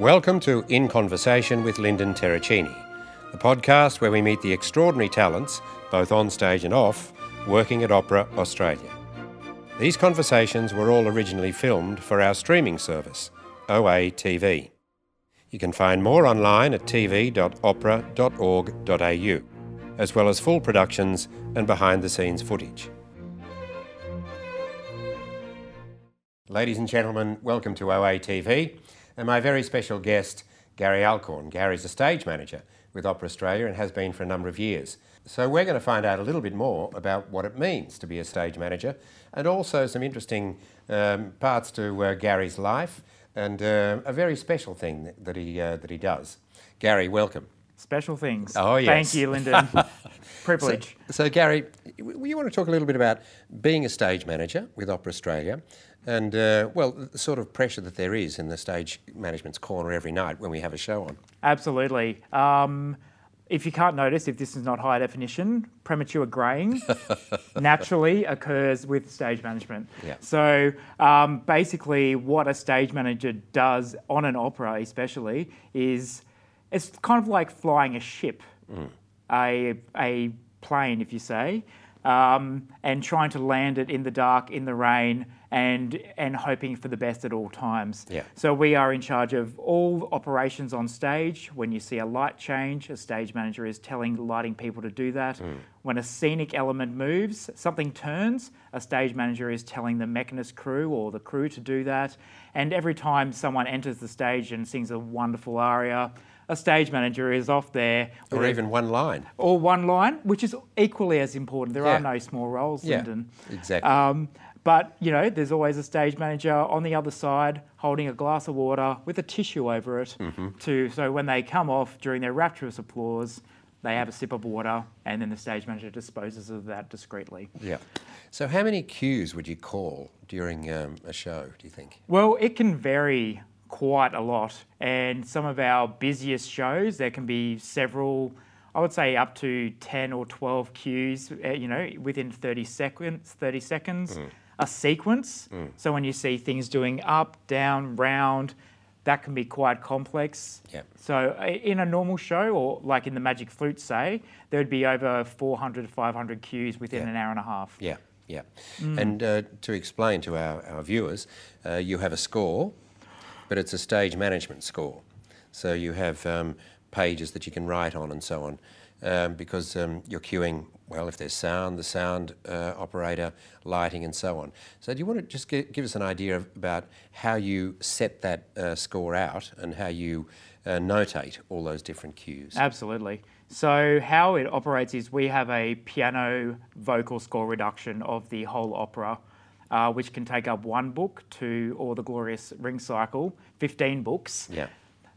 Welcome to In Conversation with Lyndon Terracini, the podcast where we meet the extraordinary talents, both on stage and off, working at Opera Australia. These conversations were all originally filmed for our streaming service, OA TV. You can find more online at tv.opera.org.au, as well as full productions and behind the scenes footage. Ladies and gentlemen, welcome to OA TV and my very special guest, Gary Alcorn. Gary's a stage manager with Opera Australia and has been for a number of years. So we're going to find out a little bit more about what it means to be a stage manager and also some interesting um, parts to uh, Gary's life and uh, a very special thing that he, uh, that he does. Gary, welcome. Special things. Oh, yes. Thank you, Lyndon. Privilege. So, so, Gary, you want to talk a little bit about being a stage manager with Opera Australia and, uh, well, the sort of pressure that there is in the stage management's corner every night when we have a show on? Absolutely. Um, if you can't notice, if this is not high definition, premature greying naturally occurs with stage management. Yeah. So um, basically, what a stage manager does on an opera, especially, is it's kind of like flying a ship, mm. a, a plane, if you say, um, and trying to land it in the dark, in the rain, and and hoping for the best at all times. Yeah. So we are in charge of all operations on stage. When you see a light change, a stage manager is telling lighting people to do that. Mm. When a scenic element moves, something turns, a stage manager is telling the mechanist crew or the crew to do that. And every time someone enters the stage and sings a wonderful aria, a stage manager is off there. Or even one line. Or one line, which is equally as important. There yeah. are no small roles, yeah, Lyndon. Exactly. Um, but, you know, there's always a stage manager on the other side holding a glass of water with a tissue over it. Mm-hmm. To, so when they come off during their rapturous applause, they have a sip of water and then the stage manager disposes of that discreetly. Yeah. So, how many cues would you call during um, a show, do you think? Well, it can vary quite a lot. And some of our busiest shows, there can be several I would say up to 10 or 12 cues, uh, you know, within 30 seconds, 30 seconds. Mm a sequence. Mm. So when you see things doing up, down, round, that can be quite complex. Yep. So in a normal show, or like in the Magic Flute, say, there would be over 400 to 500 cues within an hour and a half. Yeah, yeah. Mm. And uh, to explain to our, our viewers, uh, you have a score, but it's a stage management score. So you have um, pages that you can write on and so on, um, because um, you're cueing well, if there's sound, the sound uh, operator, lighting, and so on. So, do you want to just give, give us an idea of, about how you set that uh, score out and how you uh, notate all those different cues? Absolutely. So, how it operates is we have a piano vocal score reduction of the whole opera. Uh, which can take up one book to or the glorious ring cycle, 15 books. Yeah.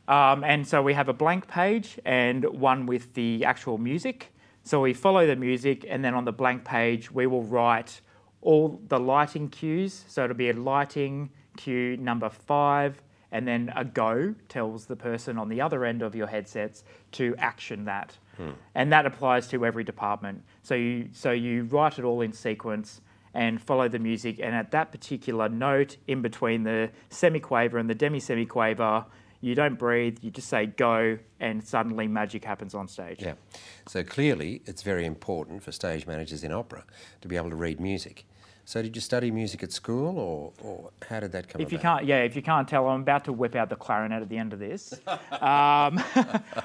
Um, and so we have a blank page and one with the actual music. So we follow the music, and then on the blank page, we will write all the lighting cues. So it'll be a lighting cue number five, and then a go tells the person on the other end of your headsets to action that. Hmm. And that applies to every department. So you, so you write it all in sequence and follow the music, and at that particular note in between the semiquaver and the demi semiquaver, you don't breathe, you just say go, and suddenly magic happens on stage. Yeah. So clearly, it's very important for stage managers in opera to be able to read music. So did you study music at school, or, or how did that come? If about? you can't, yeah, if you can't tell, I'm about to whip out the clarinet at the end of this. um,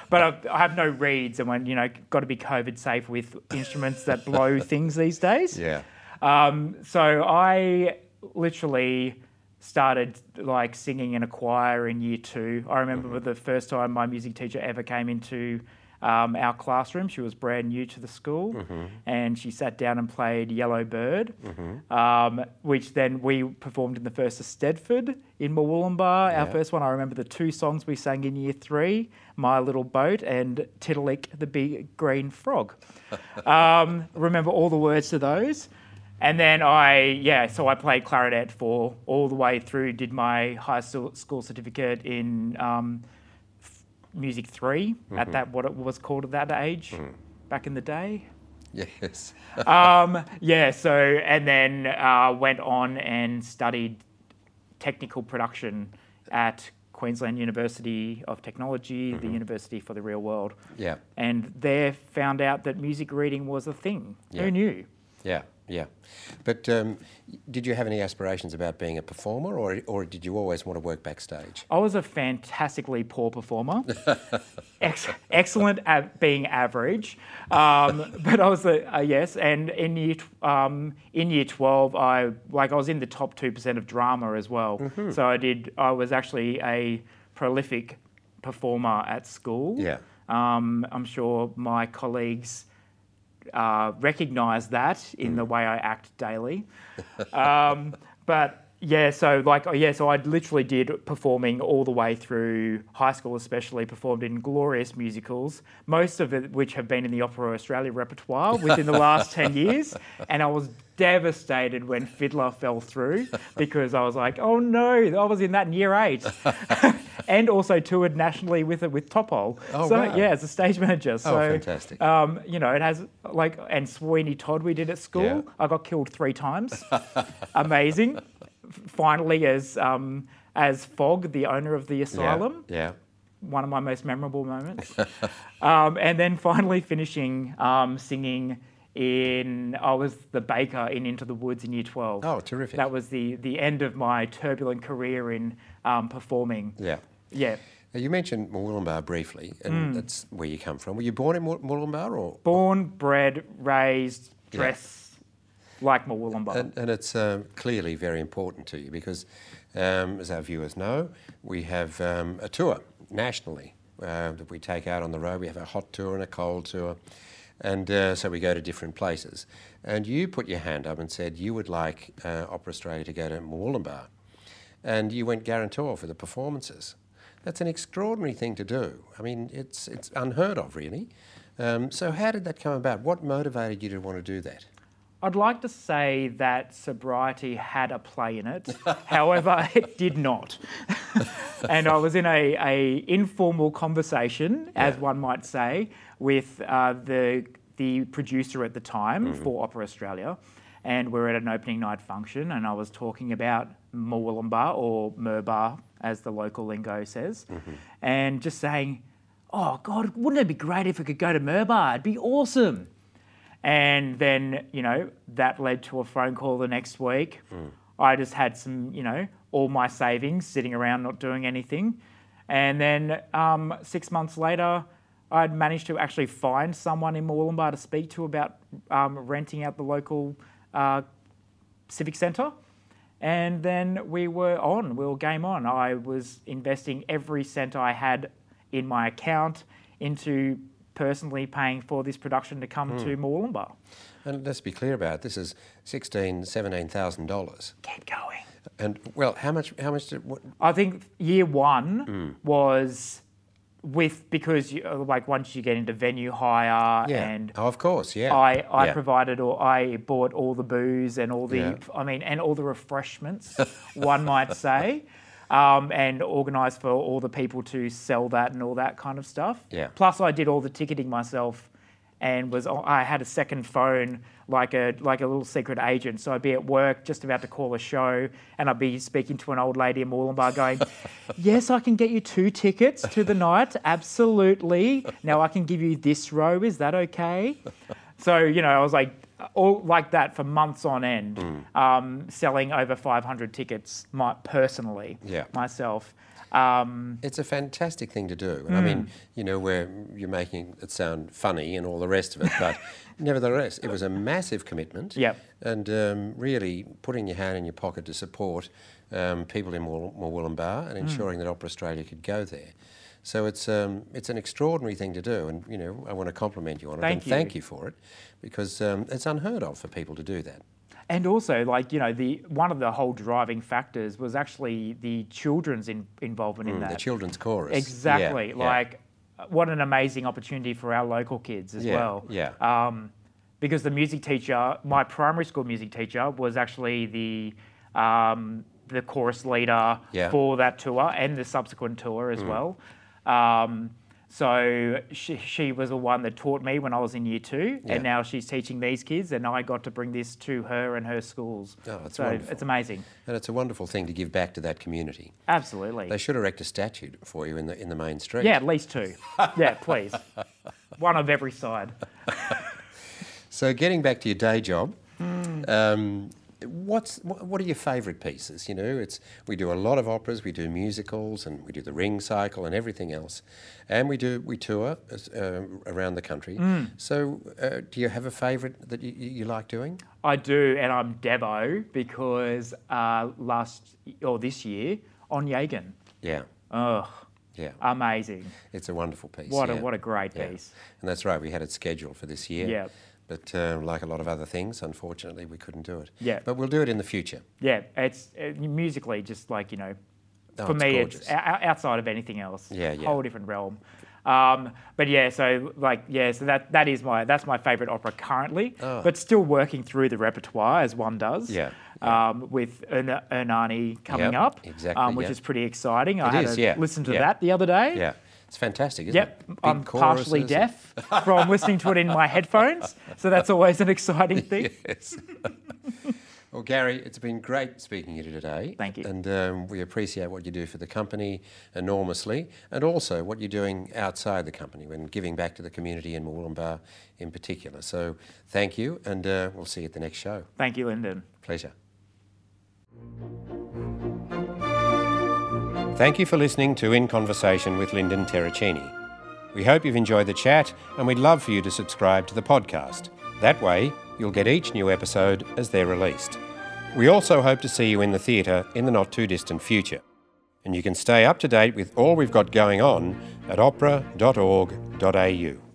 but I've, I have no reeds, and when you know, got to be COVID safe with instruments that blow things these days. Yeah. Um, so I literally started like singing in a choir in year two. I remember mm-hmm. the first time my music teacher ever came into um, our classroom. She was brand new to the school, mm-hmm. and she sat down and played Yellow Bird, mm-hmm. um, which then we performed in the first Eisteddfod in. Yeah. Our first one, I remember the two songs we sang in year three My Little Boat and Tiddalik the Big Green Frog. um, remember all the words to those. And then I, yeah, so I played clarinet for all the way through, did my high school certificate in um, music 3 mm-hmm. at that, what it was called at that age mm. back in the day. Yes. um, yeah, so, and then uh, went on and studied technical production at Queensland University of Technology, the University for the Real World, Yeah. and there found out that music reading was a thing. Yeah. Who knew? Yeah, yeah. But um, did you have any aspirations about being a performer, or, or did you always want to work backstage? I was a fantastically poor performer, Ex- excellent at being average, um, but I was a, a yes. And in year um, in year twelve, I like I was in the top two percent of drama as well. Mm-hmm. So I did. I was actually a prolific performer at school. Yeah. Um, I'm sure my colleagues uh, recognise that in Mm. the way I act daily. um, but yeah, so like oh, yeah, so I literally did performing all the way through high school, especially performed in glorious musicals, most of it which have been in the Opera Australia repertoire within the last ten years, and I was devastated when Fiddler fell through because I was like, oh no, I was in that in year eight, and also toured nationally with it with Topol. Oh, so wow. yeah, as a stage manager. So fantastic. um, you know, it has like and Sweeney Todd we did at school. Yeah. I got killed three times. Amazing. Finally, as um, as Fogg, the owner of the asylum, Yeah. one of my most memorable moments. um, and then finally finishing um, singing in I was the baker in Into the Woods in Year Twelve. Oh, terrific. That was the the end of my turbulent career in um, performing. Yeah. Yeah. Now, you mentioned Murwillumbah briefly, Mm. and that's where you come from. Were you born in Murwillumbah, or Born, bred, raised, Yeah. Like Murwillumbah. And, and it's um, clearly very important to you because, um, as our viewers know, we have um, a tour nationally uh, that we take out on the road. We have a hot tour and a cold tour, and uh, so we go to different places. And you put your hand up and said you would like uh, Opera Australia to go to Murwillumbah, and you went guarantor for the performances. That's an extraordinary thing to do. I mean, it's it's unheard of, really. Um, so, how did that come about? What motivated you to want to do that? I'd like to say that sobriety had a play in it. However, it did not. and I was in a, a informal conversation, as one might say, with uh, the the producer at the time Mm-hmm. for Opera Australia. And we're at an opening night function, and I was talking about Murwillumbah or Murbar, as the local lingo says, Mm-hmm. and just saying, "Oh God, wouldn't it be great if we could go to Murbar? It'd be awesome." And then, you know, that led to a phone call the next week. I just had some, you know, all my savings sitting around not doing anything. And then um, six months later, I'd managed to actually find someone in Murwillumbah to speak to about um, renting out the local uh, civic centre. And then we were on, we were game on. I was investing every cent I had in my account into personally paying for this production to come to hmm. Murwillumbah. And let's be clear about it. This is sixteen, seventeen thousand dollars. Keep going. And well, how much? How much did? What, I think year one hmm. was with because you, uh, like once you get into venue hire yeah. and oh, of course. Yeah. I, I yeah. provided or I bought all the booze and all the Yeah. I mean and all the refreshments one might say um, and organised for all the people to sell that and all that kind of stuff. Yeah. plus I did all the ticketing myself and was I had a second phone like a like a little secret agent. So I'd be at work just about to call a show and I'd be speaking to an old lady in Murwillumbah going yes I can get you two tickets to the night. Absolutely. Now I can give you this row. Is that okay? So you know I was like all like that for months on end Hmm. um, selling over 500 tickets my, personally Yeah. myself um, It's a fantastic thing to do. And I mean, Mm. you know, where you're making it sound funny and all the rest of it, but nevertheless, it was a massive commitment. Yep. And um, really putting your hand in your pocket to support um, people in Mm. and ensuring that Opera Australia could go there. So it's um, it's an extraordinary thing to do, and you know I want to compliment you on it Thank and you. thank you for it, because um, it's unheard of for people to do that. And also, like you know, the one of the whole driving factors was actually the children's in, involvement in Mm, that. The children's chorus. exactly. Yeah, yeah. Like, what an amazing opportunity for our local kids as Yeah, well. yeah. Um, because the music teacher, my primary school music teacher, was actually the um, the chorus leader Yeah. Mm. for that tour and the subsequent tour as well. Um, So she, she was the one that taught me when I was in year two, Yeah. and now she's teaching these kids, and I got to bring this to her and her schools. Oh, that's so wonderful. it's amazing. And it's a wonderful thing to give back to that community. Absolutely. They should erect a statue for you in the in the main street. Yeah, at least two. yeah, please. One of every side. So getting back to your day job, Hmm. um, what's what are your favourite pieces? You know, it's we do a lot of operas, we do musicals, and we do the Ring Cycle and everything else, and we do we tour uh, around the country. Hmm. So, uh, do you have a favourite that you, you like doing? I do, and I'm Devo because uh, last or this year Onegin. Yeah, Oh, yeah, amazing! it's a wonderful piece. What yeah. a what a great Yeah. piece. And that's right, we had it scheduled for this year. Yeah. But uh, like a lot of other things, unfortunately, we couldn't do it. Yeah. But we'll do it in the future. Yeah, it's uh, musically just like you know, Oh, for it's me, gorgeous. it's o- outside of anything else. Yeah, yeah. Whole different realm. Um, but yeah, so like yeah, so that that is my that's my favourite opera currently. Oh. But still working through the repertoire as one does. Yeah, Um, with Ern- Ernani coming Yep, up, exactly, um, which yeah. is pretty exciting. I It had is, to yeah, listen to yeah. that the other day. Yeah. It's fantastic, isn't Yep, it? Big I'm partially and- deaf from listening to it in my headphones, so that's always an exciting thing. Yes. well, Gary, it's been great speaking to you today. Thank you. And um, we appreciate what you do for the company enormously, and also what you're doing outside the company when giving back to the community in Murwillumbah in particular. So thank you, and uh, we'll see you at the next show. Thank you, Lyndon. Pleasure. Thank you for listening to In Conversation with Lyndon Terracini. We hope you've enjoyed the chat and we'd love for you to subscribe to the podcast. That way, you'll get each new episode as they're released. We also hope to see you in the theatre in the not too distant future. And you can stay up to date with all we've got going on at opera.org.au.